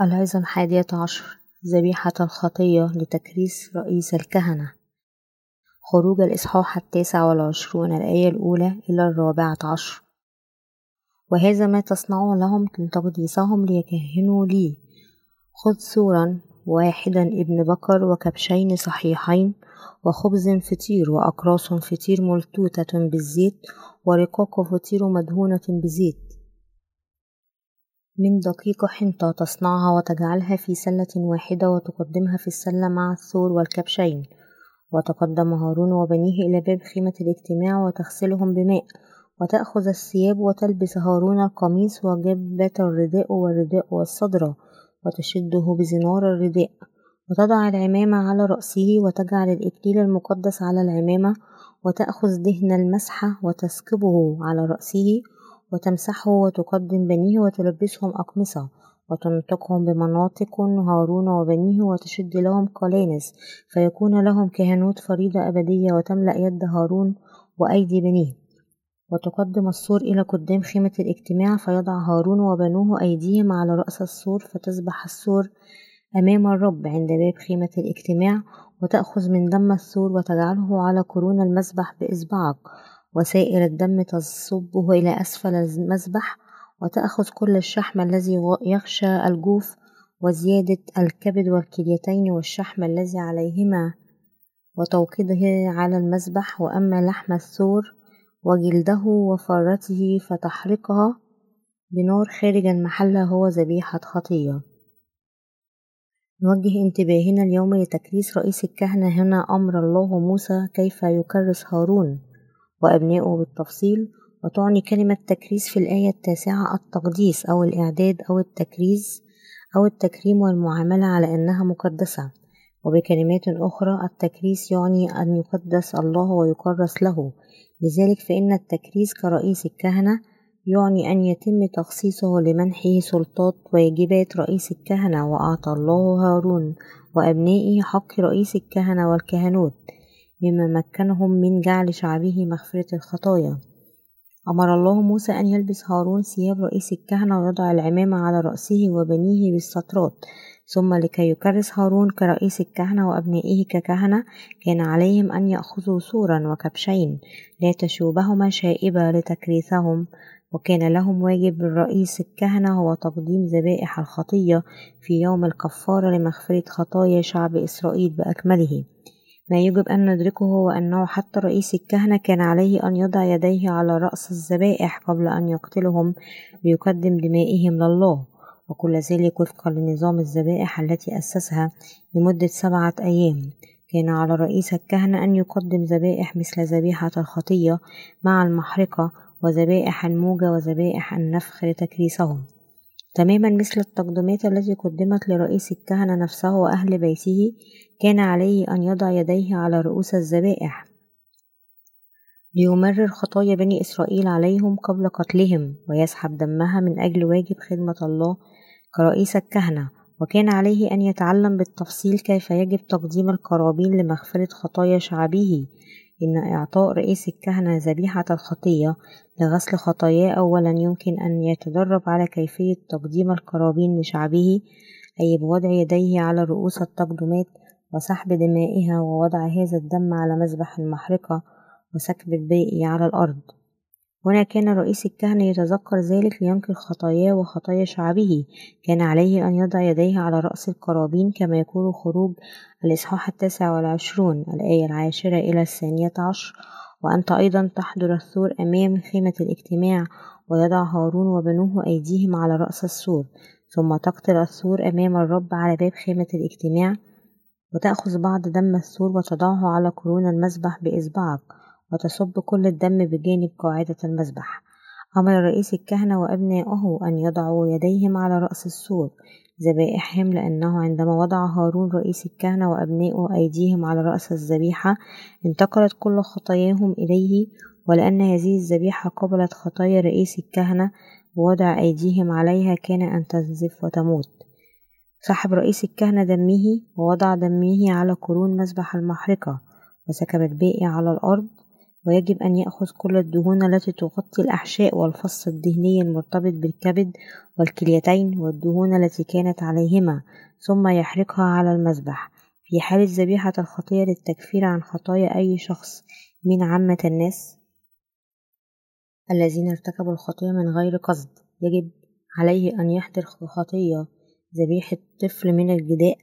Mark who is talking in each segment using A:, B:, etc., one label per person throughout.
A: العظة الحادية عشر ذبيحة الخطية لتكريس رئيس الكهنة. خروج الإصحاح التاسع والعشرون الآية الأولى إلى الرابعة عشر. وهذا ما تصنعه لهم من تقديسهم ليكهنوا لي. خذ سورا واحدا ابن بكر وكبشين صحيحين وخبز فطير وأقراص فطير ملتوتة بالزيت ورقاق فطير مدهونة بزيت. من دقيق حنطة تصنعها وتجعلها في سلة واحدة وتقدمها في السلة مع الثور والكبشين. وتقدم هارون وبنيه إلى باب خيمة الاجتماع وتغسلهم بماء. وتأخذ الثياب وتلبس هارون القميص وجبة الرداء والرداء والصدرة وتشده بزنار الرداء. وتضع العمامة على رأسه وتجعل الإكليل المقدس على العمامة. وتأخذ دهن المسحة وتسكبه على رأسه. وتمسحه وتقدم بنيه وتلبسهم أقمصة وتنطقهم بمناطق هارون وبنيه وتشد لهم قلانس فيكون لهم كهنوت فريضة أبدية وتملأ يد هارون وأيدي بنيه. وتقدم السور إلى قدام خيمة الاجتماع فيضع هارون وبنوه أيديهم على رأس السور فتسبح السور أمام الرب عند باب خيمة الاجتماع وتأخذ من دم السور وتجعله على قرون المسبح بإصبعك. وسائر الدم تصبه إلى أسفل المذبح وتأخذ كل الشحم الذي يغشى الجوف وزيادة الكبد والكليتين والشحم الذي عليهما وتوقيده على المذبح. وأما لحم الثور وجلده وفرته فتحرقها بنار خارج المحل هو ذبيحة خطية. نوجه انتباهنا اليوم لتكريس رئيس الكهنة هنا أمر الله موسى كيف يكرس هارون. وأبنائه بالتفصيل وتعني كلمة تكريس في الآية التاسعة التقديس أو الإعداد أو التكريس أو التكريم والمعاملة على أنها مقدسة. وبكلمات أخرى التكريس يعني أن يقدس الله ويكرس له. لذلك فإن التكريس كرئيس الكهنة يعني أن يتم تخصيصه لمنحه سلطات واجبات رئيس الكهنة وأعطى الله هارون وأبنائه حق رئيس الكهنة والكهنوت. مما مكنهم من جعل شعبه مغفرة الخطايا. أمر الله موسى أن يلبس هارون ثياب رئيس الكهنة ويضع العمامة على رأسه وبنيه بالسترات ثم لكي يكرس هارون كرئيس الكهنة وأبنائه ككهنة كان عليهم أن يأخذوا سورا وكبشين لا تشوبهما شائبة لتكريثهم وكان لهم واجب الرئيس الكهنة هو تقديم ذبائح الخطية في يوم الكفارة لمغفرة خطايا شعب إسرائيل بأكمله. ما يجب أن ندركه هو أنه حتى رئيس الكهنة كان عليه أن يضع يديه على رأس الذبائح قبل أن يقتلهم ليقدم دمائهم لله وكل ذلك وفقا لنظام الذبائح التي أسسها لمدة سبعة أيام. كان على رئيس الكهنة أن يقدم ذبائح مثل ذبيحة الخطية مع المحرقة وذبائح الموجة وذبائح النفخ لتكريسهم. تماما مثل التقدمات التي قدمت لرئيس الكهنة نفسه وأهل بيته كان عليه أن يضع يديه على رؤوس الذبائح. ليمرر خطايا بني إسرائيل عليهم قبل قتلهم ويسحب دمها من أجل واجب خدمة الله كرئيس الكهنة. وكان عليه أن يتعلم بالتفصيل كيف يجب تقديم القرابين لمغفرة خطايا شعبه. إن إعطاء رئيس الكهنة ذبيحة الخطية لغسل خطاياه أولا يمكن أن يتدرب على كيفية تقديم القرابين لشعبه أي بوضع يديه على رؤوس التقدمات وسحب دمائها ووضع هذا الدم على مذبح المحرقة وسكب الباقي على الأرض. هنا كان رئيس الكهنة يتذكر ذلك لينقل خطاياه وخطايا شعبه. كان عليه أن يضع يديه على رأس القرابين كما يقول خروج الإصحاح التاسع والعشرون الآية العاشرة إلى الثانية عشر. وأنت أيضا تحضر الثور أمام خيمة الاجتماع ويضع هارون وبنوه أيديهم على رأس السور ثم تقتل الثور أمام الرب على باب خيمة الاجتماع. وتأخذ بعض دم الثور وتضعه على قرون المذبح بإصبعك. وتصب كل الدم بجانب قاعدة المذبح. أمر رئيس الكهنة وأبنائه أن يضعوا يديهم على رأس السور ذبائحهم لأنه عندما وضع هارون رئيس الكهنة وأبنائه أيديهم على رأس الذبيحة انتقلت كل خطاياهم إليه ولأن هذه الذبيحة قبلت خطايا رئيس الكهنة بوضع أيديهم عليها كان أن تنزف وتموت. سحب رئيس الكهنة دمه ووضع دمه على قرون مذبح المحرقة وسكب الباقي على الأرض ويجب أن يأخذ كل الدهون التي تغطي الأحشاء والفص الدهني المرتبط بالكبد والكليتين والدهون التي كانت عليهما ثم يحرقها على المذبح. في حالة ذبيحة الخطية للتكفير عن خطايا أي شخص من عامة الناس الذين ارتكبوا الخطية من غير قصد يجب عليه أن يحضر خطية ذبيحة طفل من الجداء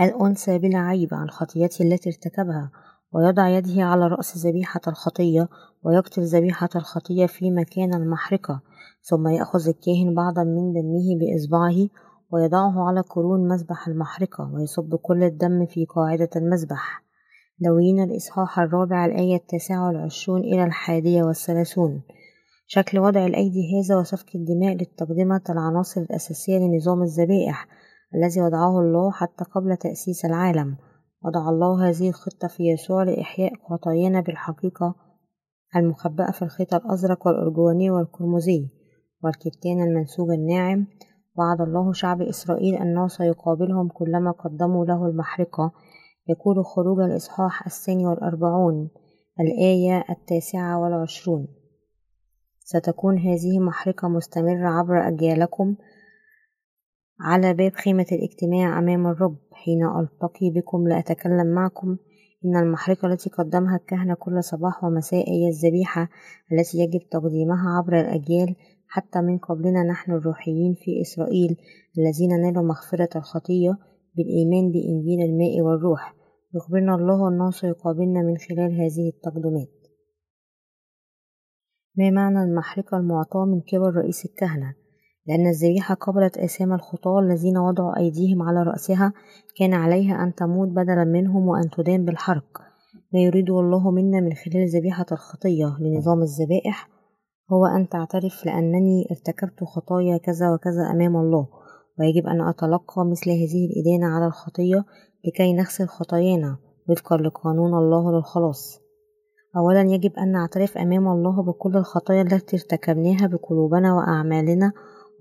A: الأنثى بلا عيب عن خطيته التي ارتكبها. ويضع يده على رأس ذبيحة الخطية ويقتل ذبيحة الخطية في مكان المحرقة ثم يأخذ الكاهن بعضا من دمه بإصبعه ويضعه على قرون مذبح المحرقة ويصب كل الدم في قاعدة المذبح لوين الإصحاح الرابع الآية التاسعة والعشرون إلى الحادية والثلاثون. شكل وضع الأيدي هذا وسفك الدماء للتقدمة العناصر الأساسية لنظام الذبائح الذي وضعه الله حتى قبل تأسيس العالم. وضع الله هذه الخطة في يسوع لإحياء خطايانا بالحقيقة المخبأة في الخيط الأزرق والأرجواني والقرمزي والكتان المنسوج الناعم. وعد الله شعب إسرائيل أنه سيقابلهم كلما قدموا له المحرقة. يقول خروج الإصحاح الثاني والأربعون الآية التاسعة والعشرون. ستكون هذه محرقة مستمرة عبر أجيالكم. على باب خيمة الاجتماع أمام الرب حين ألتقي بكم لأتكلم معكم. إن المحرقة التي قدمها الكهنة كل صباح ومساء هي الذبيحة التي يجب تقديمها عبر الأجيال. حتى من قبلنا نحن الروحيين في إسرائيل الذين نالوا مغفرة الخطية بالإيمان بإنجيل الماء والروح. يخبرنا الله أنه سيقابلنا من خلال هذه التقدمات. ما معنى المحرقة المعطاة من قبل رئيس الكهنة؟ لأن الذبيحة قبلت آثام الخطاة الذين وضعوا أيديهم على رأسها. كان عليها أن تموت بدلا منهم وأن تدان بالحرق. ما يريده الله منا من خلال ذبيحة الخطية لنظام الذبائح هو أن تعترف لأنني ارتكبت خطايا كذا وكذا أمام الله ويجب أن أتلقى مثل هذه الإدانة على الخطية لكي نغسل خطايانا وفقا لقانون الله للخلاص. أولا يجب أن نعترف أمام الله بكل الخطايا التي ارتكبناها بقلوبنا وأعمالنا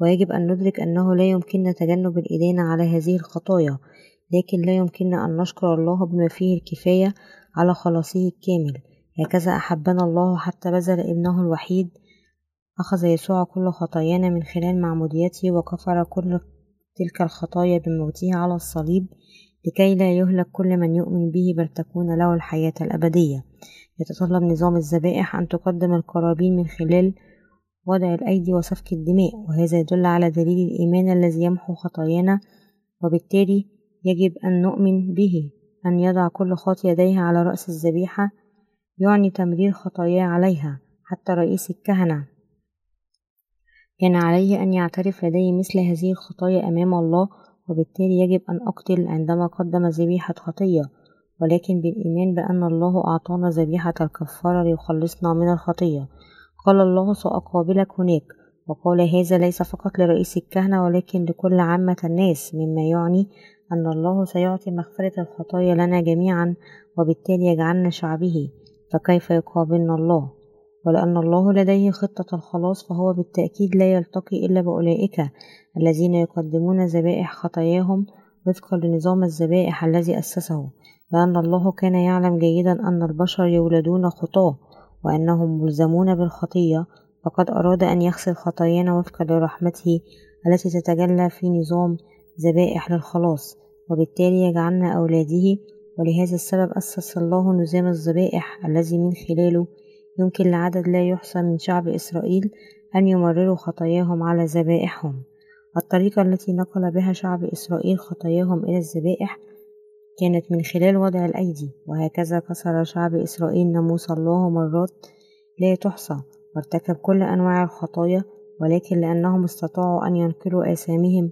A: ويجب أن ندرك أنه لا يمكننا تجنب الإدانة على هذه الخطايا لكن لا يمكننا أن نشكر الله بما فيه الكفاية على خلاصه الكامل. هكذا أحبنا الله حتى بذل ابنه الوحيد أخذ يسوع كل خطايانا من خلال معموديته وكفر كل تلك الخطايا بموته على الصليب لكي لا يهلك كل من يؤمن به بل تكون له الحياة الأبدية. يتطلب نظام الذبائح أن تقدم القرابين من خلال وضع الأيدي وسفك الدماء وهذا يدل على دليل الإيمان الذي يمحو خطايانا وبالتالي يجب أن نؤمن به أن يضع كل خاطي يديه على رأس الذبيحة يعني تمرير خطاياه عليها حتى رئيس الكهنة. كان عليه أن يعترف لديه مثل هذه الخطايا أمام الله وبالتالي يجب أن أقتل عندما قدم ذبيحة خطية ولكن بالإيمان بأن الله أعطانا ذبيحة الكفارة ليخلصنا من الخطية. قال الله سأقابلك هناك. وقال هذا ليس فقط لرئيس الكهنة ولكن لكل عامة الناس مما يعني أن الله سيعطي مغفرة الخطايا لنا جميعا وبالتالي يجعلنا شعبه. فكيف يقابلنا الله؟ ولأن الله لديه خطة الخلاص فهو بالتأكيد لا يلتقي إلا بأولئك الذين يقدمون ذبائح خطاياهم وفقا لنظام الذبائح الذي أسسه. لأن الله كان يعلم جيدا أن البشر يولدون خطاة وأنهم ملزمون بالخطية فقد أراد أن يغسل خطايانا وفقا لرحمته التي تتجلى في نظام ذبائح للخلاص وبالتالي يجعلنا أولاده ولهذا السبب أسس الله نظام الذبائح الذي من خلاله يمكن لعدد لا يحصى من شعب إسرائيل أن يمرروا خطاياهم على ذبائحهم. الطريقة التي نقل بها شعب إسرائيل خطاياهم إلى الذبائح كانت من خلال وضع الأيدي وهكذا كسر شعب إسرائيل ناموس الله مرات لا تحصى وارتكب كل أنواع الخطايا ولكن لأنهم استطاعوا أن ينقلوا آثامهم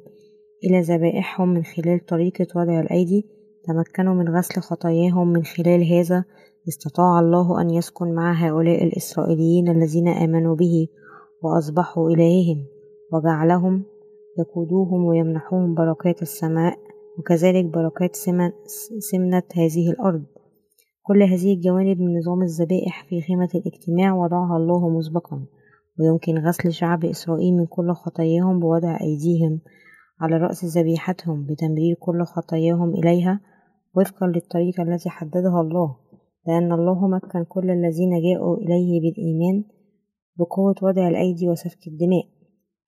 A: إلى ذبائحهم من خلال طريقة وضع الأيدي تمكنوا من غسل خطاياهم من خلال هذا استطاع الله أن يسكن مع هؤلاء الإسرائيليين الذين آمنوا به وأصبحوا إلههم وجعلهم يقودوهم ويمنحوهم بركات السماء. وكذلك بركات سمنة هذه الأرض. كل هذه الجوانب من نظام الذبائح في خيمة الاجتماع وضعها الله مسبقا ويمكن غسل شعب إسرائيل من كل خطاياهم بوضع أيديهم على رأس ذبيحتهم بتمرير كل خطاياهم إليها وفقا للطريقة التي حددها الله. لأن الله مكن كل الذين جاءوا إليه بالإيمان بقوة وضع الأيدي وسفك الدماء.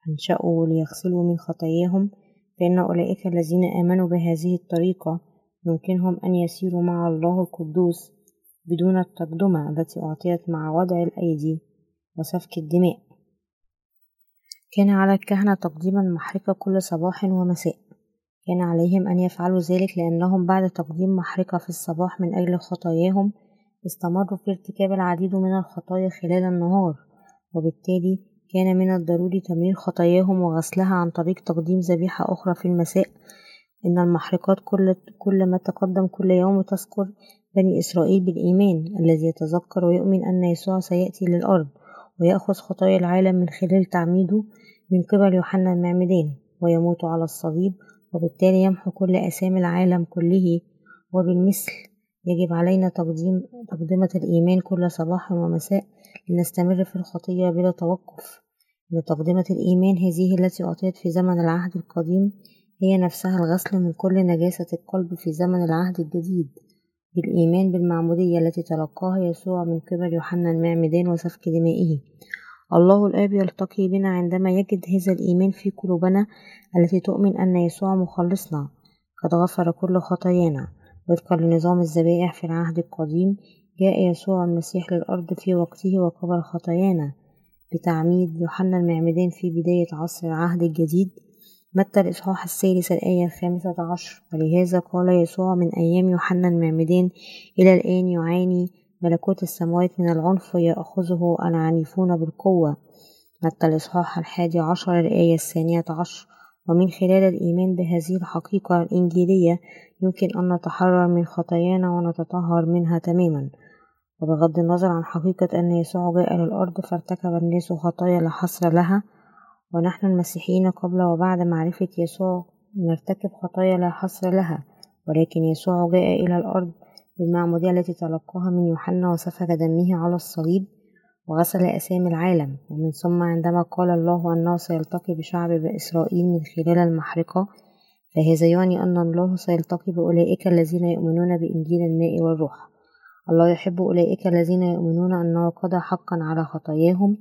A: أنشأوا ليغسلوا من خطاياهم فإن أولئك الذين آمنوا بهذه الطريقة يمكنهم أن يسيروا مع الله القدوس بدون التقدمة التي أعطيت مع وضع الأيدي وسفك الدماء. كان على الكهنة تقديم المحرقة كل صباح ومساء. كان عليهم أن يفعلوا ذلك لأنهم بعد تقديم محرقة في الصباح من أجل خطاياهم استمروا في ارتكاب العديد من الخطايا خلال النهار وبالتالي كان من الضروري تمرير خطاياهم وغسلها عن طريق تقديم ذبيحة أخرى في المساء. إن المحرقات كل, كل ما تقدم كل يوم تذكر بني إسرائيل بالإيمان الذي يتذكر ويؤمن أن يسوع سيأتي للأرض ويأخذ خطايا العالم من خلال تعميده من قبل يوحنا المعمدان ويموت على الصليب وبالتالي يمحو كل أسامي العالم كله. وبالمثل يجب علينا تقديم تقدمة الإيمان كل صباح ومساء لنستمر في الخطية بلا توقف. إن تقدمة الإيمان هذه التي أعطيت في زمن العهد القديم هي نفسها الغسل من كل نجاسة القلب في زمن العهد الجديد بالإيمان بالمعمودية التي تلقاها يسوع من قبل يوحنا المعمدان وسفك دمائه. الله الآب يلتقي بنا عندما يجد هذا الإيمان في قلوبنا التي تؤمن أن يسوع مخلصنا. قد غفر كل خطايانا. وفقا لنظام الذبائح في العهد القديم جاء يسوع المسيح للأرض في وقته وقبل خطايانا. بتعميد يوحنا المعمدان في بداية عصر العهد الجديد متى الإصحاح الثالث الآية الخامسة عشر؟ ولهذا قال يسوع من أيام يوحنا المعمدان إلى الآن يعاني ملكوت السماوات من العنف يأخذه العنيفون بالقوة. متى الإصحاح الحادي عشر الآية الثانية عشر؟ ومن خلال الإيمان بهذه الحقيقة الإنجيلية يمكن أن نتحرر من خطايانا ونتطهر منها تماما. وبغض النظر عن حقيقة أن يسوع جاء للأرض فارتكب الناس خطايا لا حصر لها ونحن المسيحيين قبل وبعد معرفة يسوع نرتكب خطايا لا حصر لها ولكن يسوع جاء إلى الأرض بالمعمودية التي تلقاها من يوحنا وسفك دمه على الصليب وغسل أسامي العالم. ومن ثم عندما قال الله أنه سيلتقي بشعب إسرائيل من خلال المحرقة فهذا يعني أن الله سيلتقي بأولئك الذين يؤمنون بإنجيل الماء والروح. الله يحب أولئك الذين يؤمنون أنه قضى حقا على خطاياهم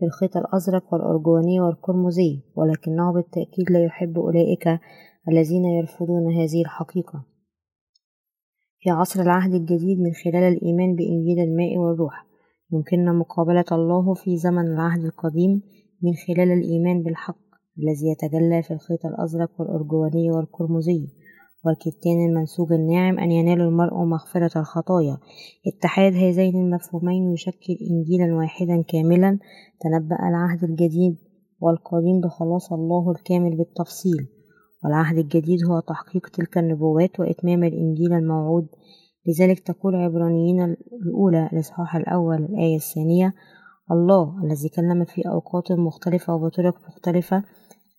A: بالخيط الأزرق والأرجواني والقرمزي ولكنه بالتأكيد لا يحب أولئك الذين يرفضون هذه الحقيقة. في عصر العهد الجديد من خلال الإيمان بإنجيل الماء والروح يمكننا مقابلة الله في زمن العهد القديم من خلال الإيمان بالحق الذي يتجلى في الخيط الأزرق والأرجواني والقرمزي. والكتان المنسوج الناعم أن ينال المرء مغفرة الخطايا. اتحاد هذين المفهومين يشكل إنجيلا واحدا كاملا. تنبأ العهد الجديد والقديم بخلاص الله الكامل بالتفصيل. والعهد الجديد هو تحقيق تلك النبوات وإتمام الإنجيل الموعود. لذلك تقول عبرانيين الأولى الإصحاح الأول الآية الثانية الله الذي كلم في أوقات مختلفة وبطرق مختلفة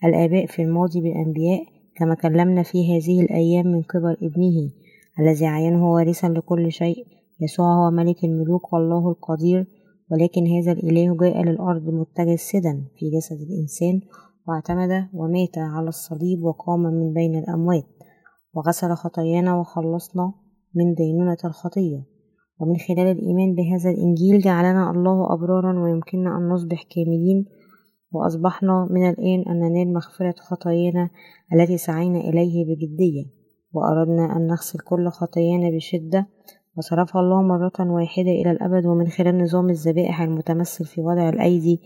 A: الآباء في الماضي بالأنبياء كما كلمنا في هذه الأيام من قبل ابنه الذي عينه وارثا لكل شيء يسوع هو ملك الملوك والله القدير ولكن هذا الإله جاء للأرض متجسدا في جسد الإنسان واعتمد ومات على الصليب وقام من بين الأموات وغسل خطايانا وخلصنا من دينونة الخطية. ومن خلال الإيمان بهذا الإنجيل جعلنا الله أبرارا ويمكننا أن نصبح كاملين وأصبحنا من الآن أن ننال مغفرة خطايانا التي سعينا إليه بجدية وأردنا أن نغسل كل خطايانا بشدة وصرفها الله مرة واحدة إلى الأبد ومن خلال نظام الذبائح المتمثل في وضع الأيدي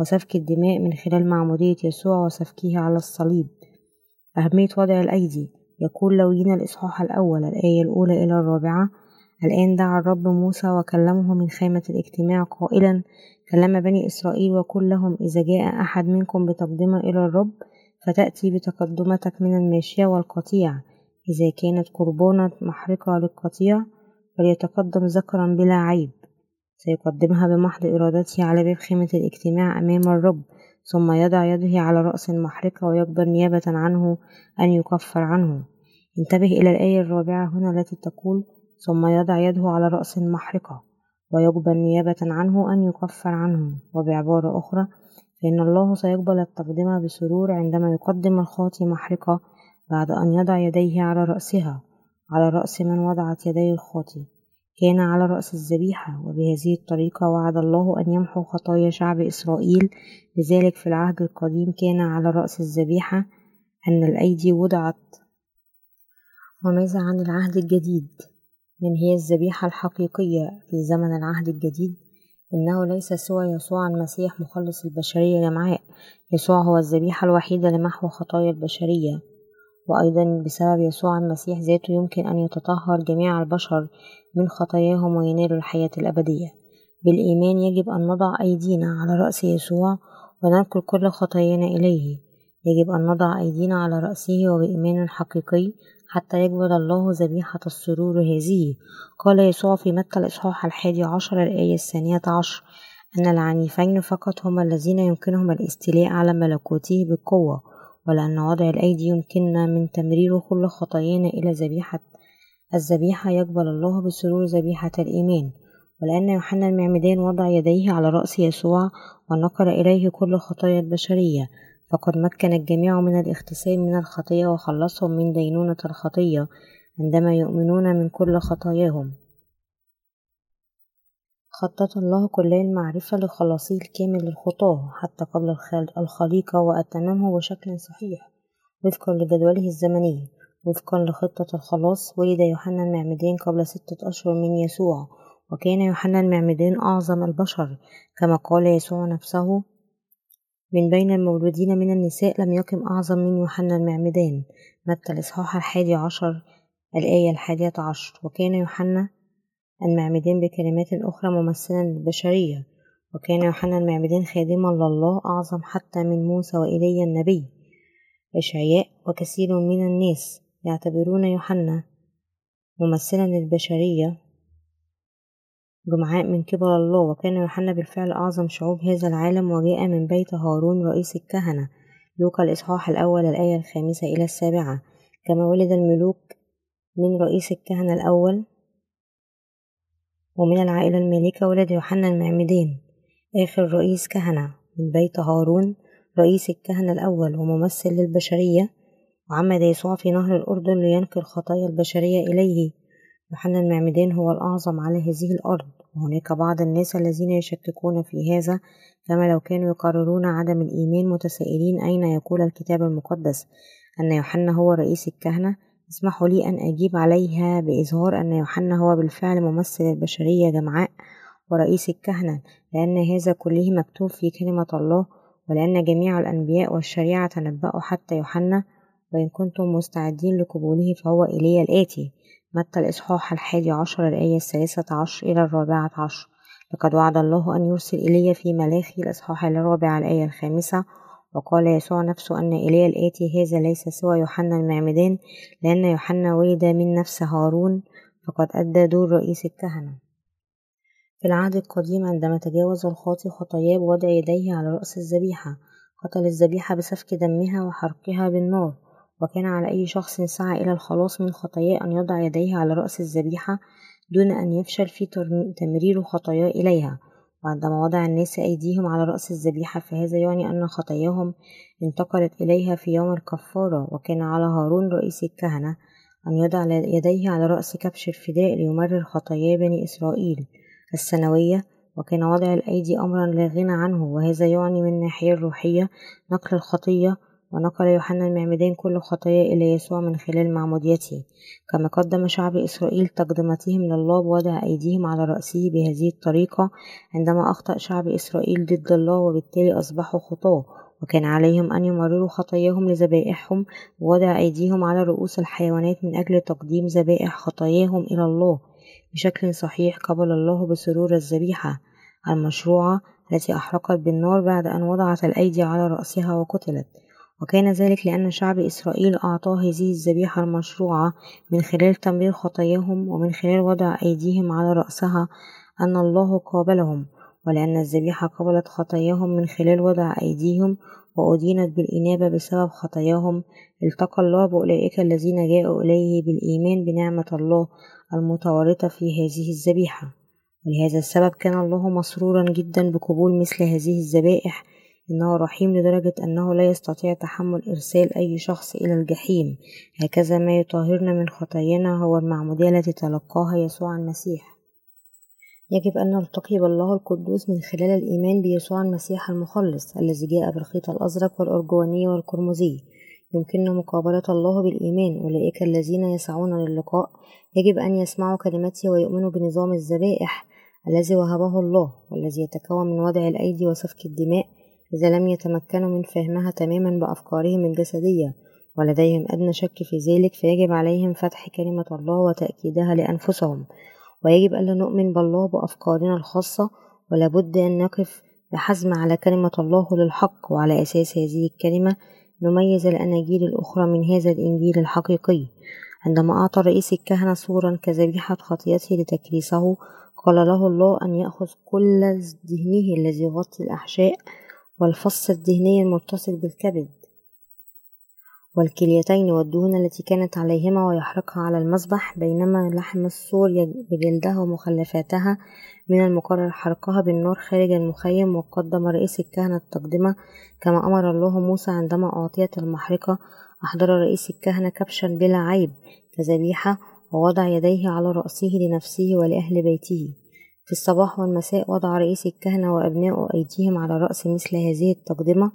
A: وسفك الدماء من خلال معمودية يسوع وسفكه على الصليب. أهمية وضع الأيدي. يقول لوينا الإصحاح الأول الآية الأولى إلى الرابعة الآن دعا الرب موسى وكلمه من خيمة الاجتماع قائلا كلم بني إسرائيل وقل لهم إذا جاء أحد منكم بتقدمة إلى الرب فتأتي بتقدمتك من الماشية والقطيع. إذا كانت قربانة محرقة للقطيع فليتقدم ذكرا بلا عيب. سيقدمها بمحض إرادته على باب خيمة الاجتماع أمام الرب ثم يضع يده على رأس المحرقة ويقبل نيابة عنه أن يكفر عنه. انتبه إلى الآية الرابعة هنا التي تقول ثم يضع يده على رأس المحرقة. ويقبل نيابة عنه أن يكفر عنه وبعبارة أخرى فإن الله سيقبل التقدمة بسرور عندما يقدم الخاطي محرقة بعد أن يضع يديه على رأسها. على رأس من وضعت يدي الخاطي كان على رأس الذبيحة. وبهذه الطريقة وعد الله أن يمحو خطايا شعب إسرائيل. لذلك في العهد القديم كان على رأس الذبيحة أن الأيدي وضعت. وماذا عن العهد الجديد؟ من هي الذبيحة الحقيقية في زمن العهد الجديد. إنه ليس سوى يسوع المسيح مخلص البشرية جمعاء يسوع هو الذبيحة الوحيدة لمحو خطايا البشرية. وأيضا بسبب يسوع المسيح ذاته يمكن أن يتطهر جميع البشر من خطاياهم وينالوا الحياة الأبدية. بالإيمان يجب أن نضع أيدينا على رأس يسوع وننقل كل خطايانا إليه. يجب أن نضع أيدينا على رأسه وبإيمان حقيقي حتى يقبل الله ذبيحة السرور هذه. قال يسوع في متى الإصحاح الحادي عشر الآية الثانية عشر أن العنيفين فقط هما الذين يمكنهم الاستيلاء على ملكوته بالقوة ولأن وضع الأيدي يمكننا من تمرير كل خطايانا إلى ذبيحة الذبيحة يقبل الله بسرور ذبيحة الإيمان ولأن يوحنا المعمدان وضع يديه على رأس يسوع ونقل إليه كل خطايا البشرية. فقد مكن الجميع من الاغتسال من الخطية وخلصهم من دينونة الخطية عندما يؤمنون من كل خطاياهم. خطط الله كل المعرفة لخلاصه الكامل للخطاة حتى قبل الخليقة وأتممه بشكل صحيح وفقا لجدوله الزمني وفقا لخطة الخلاص. ولد يوحنا المعمدان قبل ستة أشهر من يسوع وكان يوحنا المعمدان أعظم البشر كما قال يسوع نفسه من بين المولودين من النساء لم يقم أعظم من يوحنا المعمدان. متى الإصحاح الحادي عشر الآية الحادية عشر. وكان يوحنا المعمدان بكلمات أخرى ممثلا للبشرية. وكان يوحنا المعمدان خادما لله أعظم حتى من موسى وإيليا النبي. إشعياء وكثير من الناس يعتبرون يوحنا ممثلا للبشرية. جمعاء من قبل الله وكان يوحنا بالفعل أعظم شعوب هذا العالم وجاء من بيت هارون رئيس الكهنة. لوقا الإصحاح الأول الآية الخامسة إلى السابعة. كما ولد الملوك من رئيس الكهنة الأول ومن العائلة المالكة ولد يوحنا المعمدان آخر رئيس كهنة من بيت هارون رئيس الكهنة الأول وممثل للبشرية وعمد يسوع في نهر الأردن لينقل خطايا البشرية إليه. يوحنا المعمدان هو الأعظم على هذه الأرض وهناك بعض الناس الذين يشككون في هذا كما لو كانوا يقررون عدم الإيمان متسائلين أين يقول الكتاب المقدس أن يوحنا هو رئيس الكهنة؟ اسمحوا لي أن أجيب عليها بإظهار أن يوحنا هو بالفعل ممثل البشرية جمعاء ورئيس الكهنة لأن هذا كله مكتوب في كلمة الله ولأن جميع الأنبياء والشريعة تنبأوا حتى يوحنا وإن كنتم مستعدين لقبوله فهو إلي الآتي. متى الإصحاح الحادي عشر الآية الثالثة عشر إلى الرابعة عشر؟ لقد وعد الله أن يرسل إلي في ملاخي الإصحاح الرابع الآية الخامسة وقال يسوع نفسه أن إلي الآتي هذا ليس سوى يوحنا المعمدان لأن يوحنا ولد من نفس هارون فقد أدى دور رئيس الكهنة. في العهد القديم عندما تجاوز الخاطي خطاياه بوضع يديه على رأس الذبيحة قتل الذبيحة بسفك دمها وحرقها بالنار. وكان على أي شخص سعى إلى الخلاص من خطاياه أن يضع يديه على رأس الذبيحة دون أن يفشل في تمرير خطاياه إليها. وعندما وضع الناس أيديهم على رأس الذبيحة فهذا يعني أن خطاياهم انتقلت إليها في يوم الكفارة. وكان على هارون رئيس الكهنة أن يضع يديه على رأس كبش الفداء ليمرر خطايا بني إسرائيل السنوية. وكان وضع الأيدي أمرا لا غنى عنه. وهذا يعني من الناحية الروحية نقل الخطية ونقل يوحنا المعمدان كل خطايا إلى يسوع من خلال معموديته. كما قدم شعب إسرائيل تقدمتهم لله بوضع أيديهم على رأسه بهذه الطريقة عندما أخطأ شعب إسرائيل ضد الله وبالتالي أصبحوا خطاة وكان عليهم أن يمرروا خطاياهم لذبائحهم بوضع أيديهم على رؤوس الحيوانات من أجل تقديم ذبائح خطاياهم إلى الله. بشكل صحيح قبل الله بسرور الذبيحة المشروعة التي أحرقت بالنار بعد أن وضعت الأيدي على رأسها وقتلت. وكان ذلك لأن شعب إسرائيل أعطاه هذه الذبيحة المشروعة من خلال تمرير خطاياهم ومن خلال وضع أيديهم على رأسها أن الله قابلهم ولأن الذبيحة قبلت خطاياهم من خلال وضع أيديهم وأدينت بالإنابة بسبب خطاياهم. التقى الله بأولئك الذين جاءوا إليه بالإيمان بنعمة الله المتورطة في هذه الذبيحة. ولهذا السبب كان الله مسرورا جدا بقبول مثل هذه الذبائح إنه رحيم لدرجة أنه لا يستطيع تحمل إرسال أي شخص إلى الجحيم. هكذا ما يطهرنا من خطايانا هو المعمودية التي تلقاها يسوع المسيح. يجب أن نلتقي بالله القدوس من خلال الإيمان بيسوع المسيح المخلص الذي جاء بالخيط الأزرق والأرجواني والقرمزي. يمكننا مقابلة الله بالإيمان أولئك الذين يسعون للقاء. يجب أن يسمعوا كلمته ويؤمنوا بنظام الذبائح الذي وهبه الله والذي يتكون من وضع الأيدي وسفك الدماء. إذا لم يتمكنوا من فهمها تماما بأفكارهم الجسدية ولديهم أدنى شك في ذلك فيجب عليهم فتح كلمة الله وتأكيدها لأنفسهم. ويجب ألا نؤمن بالله بأفكارنا الخاصة ولابد أن نقف بحزم على كلمة الله للحق. وعلى أساس هذه الكلمة نميز الأناجيل الأخرى من هذا الإنجيل الحقيقي. عندما أعطى رئيس الكهنة صورا كذبيحة خطيته لتكريسه قال له الله أن يأخذ كل ذهنه الذي يغطي الأحشاء والفص الذهني المتصل بالكبد والكليتين والدهون التي كانت عليهما ويحرقها على المذبح بينما لحم الصور بجلدها ومخلفاتها من المقرر حرقها بالنار خارج المخيم وقدم رئيس الكهنة التقدمة كما أمر الله موسى عندما أعطيت المحرقة أحضر رئيس الكهنة كبشا بلا عيب كذبيحة ووضع يديه على رأسه لنفسه ولأهل بيته. في الصباح والمساء وضع رئيس الكهنة وأبناء أيديهم على رأس مثل هذه التقدمة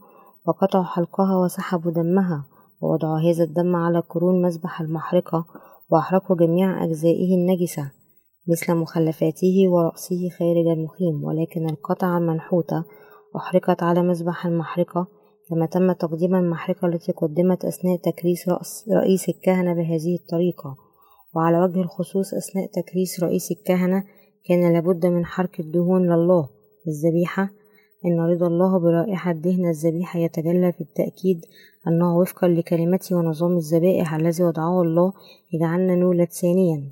A: وقطعوا حلقها وسحبوا دمها ووضعوا هذا الدم على قرون مذبح المحرقة وأحرقوا جميع أجزائه النجسة مثل مخلفاته ورأسه خارج المخيم ولكن القطعة المنحوتة أحرقت على مذبح المحرقة كما تم تقديم المحرقة التي قدمت أثناء تكريس رأس رئيس الكهنة بهذه الطريقة وعلى وجه الخصوص أثناء تكريس رئيس الكهنة كان لابد من حرق الدهون لله الذبيحة إن رضا الله برائحة دهن الذبيحة يتجلى في التأكيد أنه وفقا لكلمته ونظام الذبائح الذي وضعه الله يجعلنا نولد ثانيا.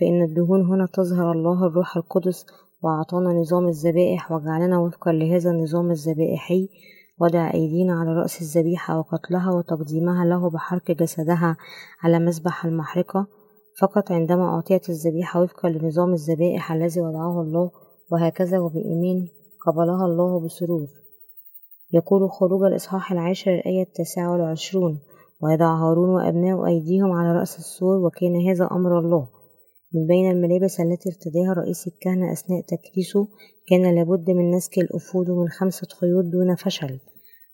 A: فإن الدهون هنا تظهر الله الروح القدس وأعطانا نظام الذبائح وجعلنا وفقا لهذا النظام الذبائحي. وضع أيدينا على رأس الذبيحة وقتلها وتقديمها له بحرق جسدها على مذبح المحرقة. فقط عندما أعطيت الذبيحة وفقا لنظام الذبائح الذي وضعه الله وهكذا وبإيمان قبلها الله بسرور. يقول خروج الإصحاح العاشر الآية التاسعة والعشرون ويضع هارون وأبناء أيديهم على رأس السور وكان هذا أمر الله. من بين الملابس التي ارتداها رئيس الكهنة أثناء تكريسه كان لابد من نسك الأفود من خمسة خيوط دون فشل.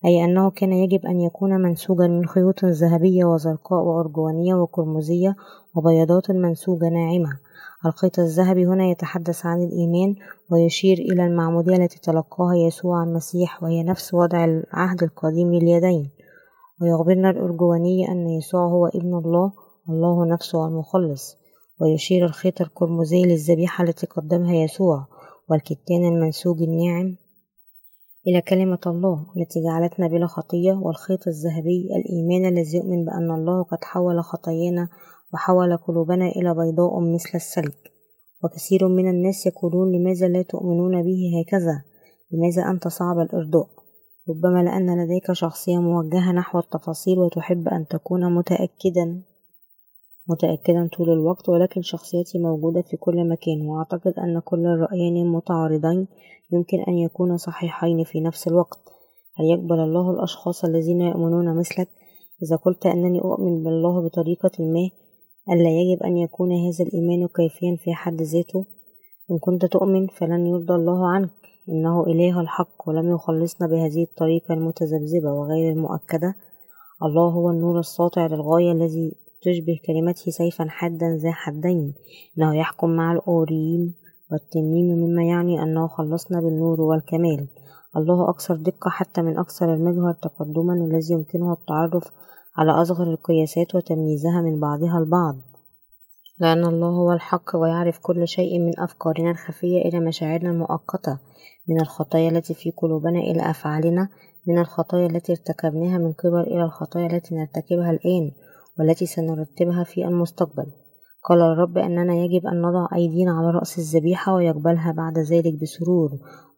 A: أي أنه كان يجب أن يكون منسوجا من خيوط ذهبية وزرقاء وأرجوانية وقرمزية وبياضات منسوجة ناعمة. الخيط الذهبي هنا يتحدث عن الإيمان ويشير إلى المعمودية التي تلقاها يسوع المسيح وهي نفس وضع العهد القديم لليدين. ويخبرنا الأرجواني أن يسوع هو ابن الله الله نفسه المخلص. ويشير الخيط القرمزي للذبيحة التي قدمها يسوع والكتان المنسوج الناعم إلى كلمة الله التي جعلتنا بلا خطية والخيط الذهبي الإيمان الذي يؤمن بأن الله قد حول خطايانا وحول قلوبنا إلى بيضاء مثل الثلج. وكثير من الناس يقولون لماذا لا تؤمنون به هكذا؟ لماذا أنت صعب الإرضاء؟ ربما لأن لديك شخصية موجهة نحو التفاصيل وتحب أن تكون متأكدا. متأكدا طول الوقت ولكن شخصيتي موجودة في كل مكان وأعتقد أن كل الرأيين متعارضين يمكن أن يكونا صحيحين في نفس الوقت. هل يقبل الله الأشخاص الذين يؤمنون مثلك؟ إذا قلت أنني أؤمن بالله بطريقة ما ألا يجب أن يكون هذا الإيمان كيفيا في حد ذاته؟ إن كنت تؤمن فلن يرضى الله عنك إنه إله الحق ولم يخلصنا بهذه الطريقة المتذبذبة وغير المؤكدة. الله هو النور الساطع للغاية الذي تشبه كلمته سيفا حادا ذا حدين إنه يحكم مع الأوريم والتميم مما يعني أنه خلصنا بالنور والكمال. الله أكثر دقة حتى من أكثر المجهر تقدما الذي يمكنه التعرف على أصغر القياسات وتمييزها من بعضها البعض. لأن الله هو الحق ويعرف كل شيء من أفكارنا الخفية إلى مشاعرنا المؤقتة من الخطايا التي في قلوبنا إلى أفعالنا من الخطايا التي ارتكبناها من قبل إلى الخطايا التي نرتكبها الآن. والتي سنرتبها في المستقبل. قال الرب أننا يجب أن نضع أيدينا على رأس الذبيحة ويقبلها بعد ذلك بسرور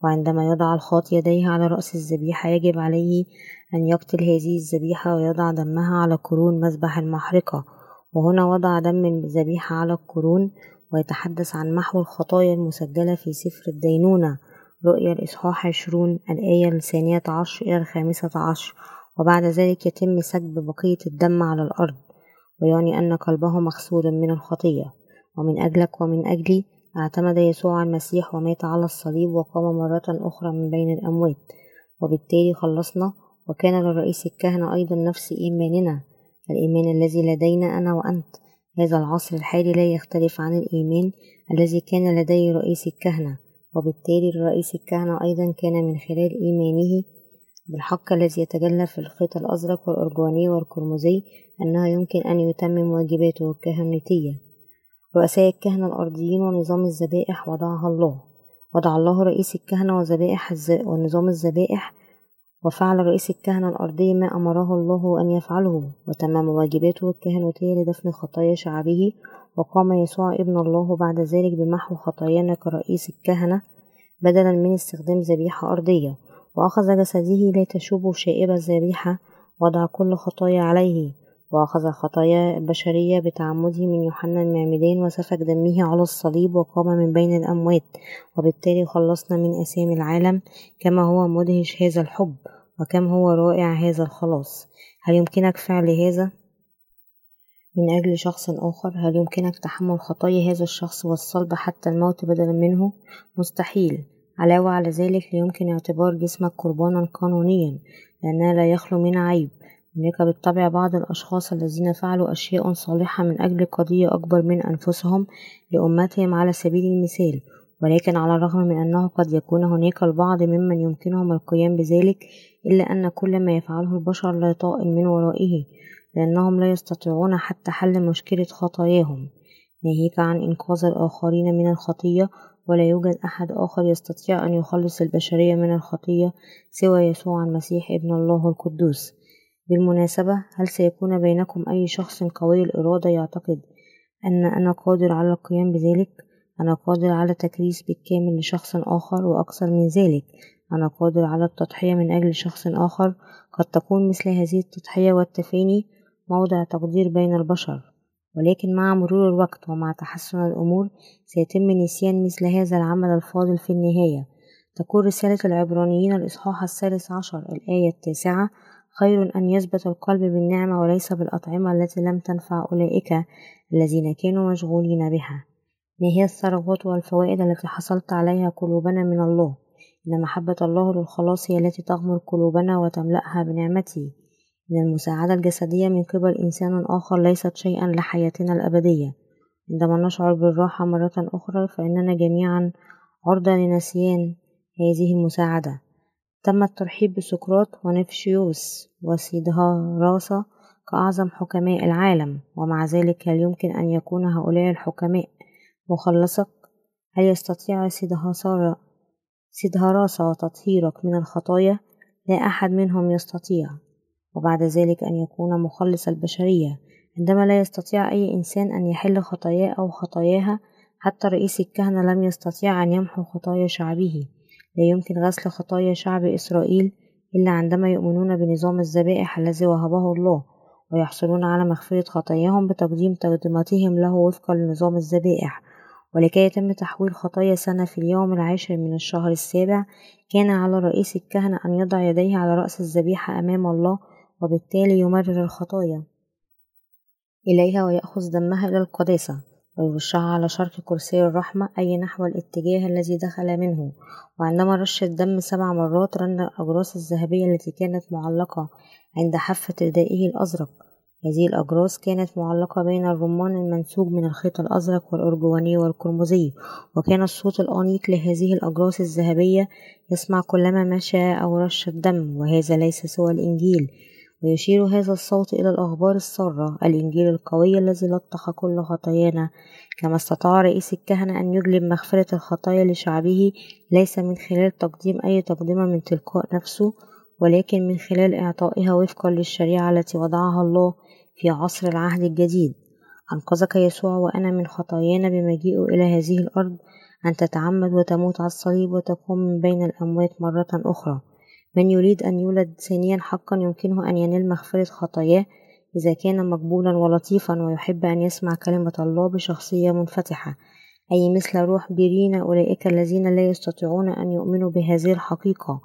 A: وعندما يضع الخاطي يديه على رأس الذبيحة يجب عليه أن يقتل هذه الذبيحة ويضع دمها على قرون مذبح المحرقة. وهنا وضع دم الذبيحة على القرون ويتحدث عن محو الخطايا المسجلة في سفر الدينونة. رؤيا الإصحاح عشرون الآية الثانية عشر إلى الخامسة عشر. وبعد ذلك يتم سكب بقية الدم على الأرض ويعني أن قلبه مغسول من الخطية. ومن أجلك ومن أجلي اعتمد يسوع المسيح ومات على الصليب وقام مرة أخرى من بين الأموات. وبالتالي خلصنا وكان لرئيس الكهنة أيضا نفس إيماننا. الإيمان الذي لدينا أنا وأنت هذا العصر الحالي لا يختلف عن الإيمان الذي كان لدي رئيس الكهنة. وبالتالي رئيس الكهنة أيضا كان من خلال إيمانه بالحق الذي يتجلى في الخيط الأزرق والأرجواني والقرمزي أنه يمكن أن يتمم واجباته الكهنوتية رؤساء الكهنة الأرضيين ونظام الذبائح وضعها الله. وضع الله رئيس الكهنة وذبائح ونظام الذبائح. وفعل رئيس الكهنة الأرضي ما أمره الله أن يفعله. وتمم واجباته الكهنوتية لدفن خطايا شعبه. وقام يسوع ابن الله بعد ذلك بمحو خطايانا كرئيس الكهنة بدلا من استخدام ذبيحة أرضية. وأخذ جسده لا تشوب شائبة الذبيحة وضع كل خطايا عليه وأخذ خطايا البشرية بتعمده من يوحنا المعمدان وسفك دمه على الصليب وقام من بين الأموات وبالتالي خلصنا من أسام العالم كما هو مدهش هذا الحب وكم هو رائع هذا الخلاص هل يمكنك فعل هذا؟ من أجل شخص آخر هل يمكنك تحمل خطايا هذا الشخص والصلب حتى الموت بدلا منه؟ مستحيل علاوة على ذلك لا يمكن اعتبار جسمك قربانا قانونيا لأنها لا يخلو من عيب. هناك بالطبع بعض الأشخاص الذين فعلوا أشياء صالحة من أجل قضية أكبر من أنفسهم لأمتهم على سبيل المثال. ولكن على الرغم من أنه قد يكون هناك البعض ممن يمكنهم القيام بذلك إلا أن كل ما يفعله البشر لا طائل من ورائه لأنهم لا يستطيعون حتى حل مشكلة خطاياهم. ناهيك عن إنقاذ الآخرين من الخطية ولا يوجد أحد آخر يستطيع أن يخلص البشرية من الخطية سوى يسوع المسيح ابن الله القدوس. بالمناسبة هل سيكون بينكم أي شخص قوي الإرادة يعتقد أن أنا قادر على القيام بذلك؟ أنا قادر على تكريس بالكامل لشخص آخر وأكثر من ذلك. أنا قادر على التضحية من أجل شخص آخر. قد تكون مثل هذه التضحية والتفاني موضع تقدير بين البشر. ولكن مع مرور الوقت ومع تحسن الأمور سيتم نسيان مثل هذا العمل الفاضل في النهاية. تقول رسالة العبرانيين الإصحاح الثالث عشر الآية التاسعة خير أن يثبت القلب بالنعمة وليس بالأطعمة التي لم تنفع أولئك الذين كانوا مشغولين بها. ما هي الثروات والفوائد التي حصلت عليها قلوبنا من الله؟ إن محبة الله للخلاص هي التي تغمر قلوبنا وتملأها بنعمته. إن المساعدة الجسدية من قبل إنسان آخر ليست شيئا لحياتنا الأبدية عندما نشعر بالراحة مرة أخرى فإننا جميعا عرضة لنسيان هذه المساعدة تم الترحيب بسقراط ونفشيوس وسيدهاراسا كأعظم حكماء العالم ومع ذلك هل يمكن أن يكون هؤلاء الحكماء مخلصك؟ هل يستطيع سيدهاراسا تطهيرك من الخطايا؟ لا أحد منهم يستطيع وبعد ذلك أن يكون مخلص البشرية عندما لا يستطيع أي إنسان أن يحل خطاياه أو خطاياها حتى رئيس الكهنة لم يستطيع أن يمحو خطايا شعبه. لا يمكن غسل خطايا شعب إسرائيل إلا عندما يؤمنون بنظام الذبائح الذي وهبه الله ويحصلون على مغفرة خطاياهم بتقديم تقدماتهم له وفقا لنظام الذبائح. ولكي يتم تحويل خطايا سنة في اليوم العاشر من الشهر السابع كان على رئيس الكهنة أن يضع يديه على رأس الذبيحة أمام الله وبالتالي يمرر الخطايا. إليها ويأخذ دمها إلى القداسة ويرشها على شرق كرسي الرحمة أي نحو الاتجاه الذي دخل منه. وعندما رش الدم سبع مرات رن الأجراس الذهبية التي كانت معلقة عند حافة ردائه الأزرق. هذه الأجراس كانت معلقة بين الرمان المنسوج من الخيط الأزرق والأرجواني والقرمزي وكان الصوت الأنيق لهذه الأجراس الذهبية يسمع كلما مشى أو رش الدم وهذا ليس سوى الإنجيل. ويشير هذا الصوت إلى الأخبار السارة الإنجيل القوي الذي لطخ كل خطايانا. كما استطاع رئيس الكهنة أن يجلب مغفرة الخطايا لشعبه ليس من خلال تقديم أي تقدمة من تلقاء نفسه ولكن من خلال إعطائها وفقا للشريعة التي وضعها الله في عصر العهد الجديد. أنقذك يسوع وأنا من خطايانا بمجيئه إلى هذه الأرض أن تتعمد وتموت على الصليب وتقوم من بين الأموات مرة أخرى. من يريد أن يولد ثانيا حقا يمكنه أن ينال مغفرة خطاياه إذا كان مقبولا ولطيفا ويحب أن يسمع كلمة الله بشخصية منفتحة أي مثل روح بيرين أولئك الذين لا يستطيعون أن يؤمنوا بهذه الحقيقة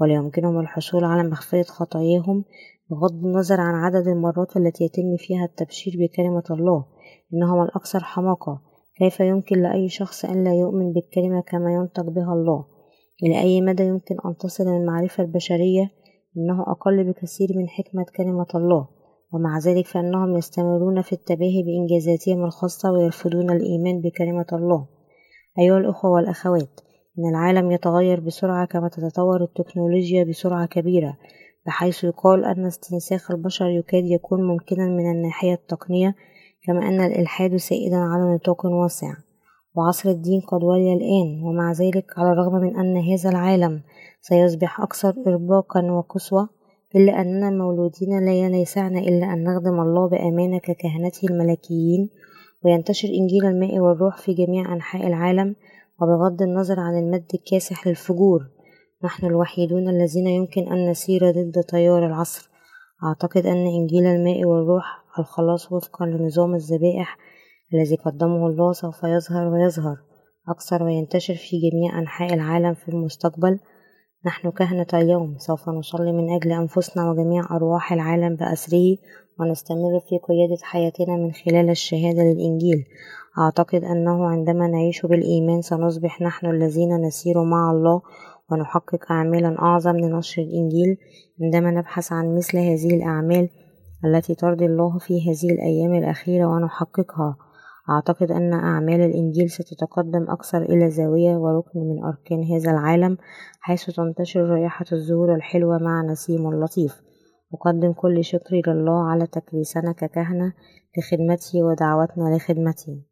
A: ولا يمكنهم الحصول على مغفرة خطاياهم بغض النظر عن عدد المرات التي يتم فيها التبشير بكلمة الله إنهم الأكثر حماقة. كيف يمكن لأي شخص أن لا يؤمن بالكلمة كما ينطق بها الله؟ إلى أي مدى يمكن أن تصل المعرفة البشرية إنه أقل بكثير من حكمة كلمة الله ومع ذلك فإنهم يستمرون في التباهي بإنجازاتهم الخاصة ويرفضون الإيمان بكلمة الله. أيها الأخوة والأخوات إن العالم يتغير بسرعة كما تتطور التكنولوجيا بسرعة كبيرة بحيث يقال أن استنساخ البشر يكاد يكون ممكنا من الناحية التقنية كما أن الإلحاد سائدا على نطاق واسع. وعصر الدين قد ولي الآن ومع ذلك على الرغم من أن هذا العالم سيصبح أكثر إرباقا وقسوة إلا أننا مولودين لا يسعنا إلا أن نخدم الله بأمانة ككهنته الملكيين وينتشر إنجيل الماء والروح في جميع أنحاء العالم وبغض النظر عن المد الكاسح للفجور. نحن الوحيدون الذين يمكن أن نسير ضد تيار العصر. أعتقد أن إنجيل الماء والروح الخلاص وفقا لنظام الذبائح الذي قدمه الله سوف يظهر ويظهر أكثر وينتشر في جميع أنحاء العالم في المستقبل. نحن كهنة اليوم سوف نصلي من أجل أنفسنا وجميع أرواح العالم بأسره ونستمر في قيادة حياتنا من خلال الشهادة للإنجيل. أعتقد أنه عندما نعيش بالإيمان سنصبح نحن الذين نسير مع الله ونحقق أعمالا أعظم لنشر الإنجيل. عندما نبحث عن مثل هذه الأعمال التي ترضي الله في هذه الأيام الأخيرة ونحققها أعتقد أن أعمال الإنجيل ستتقدم أكثر إلى زاوية وركن من أركان هذا العالم حيث تنتشر رائحة الزهور الحلوة مع نسيم لطيف أقدم كل شكري لله على تكريسنا ككهنة لخدمته ودعوتنا لخدمته.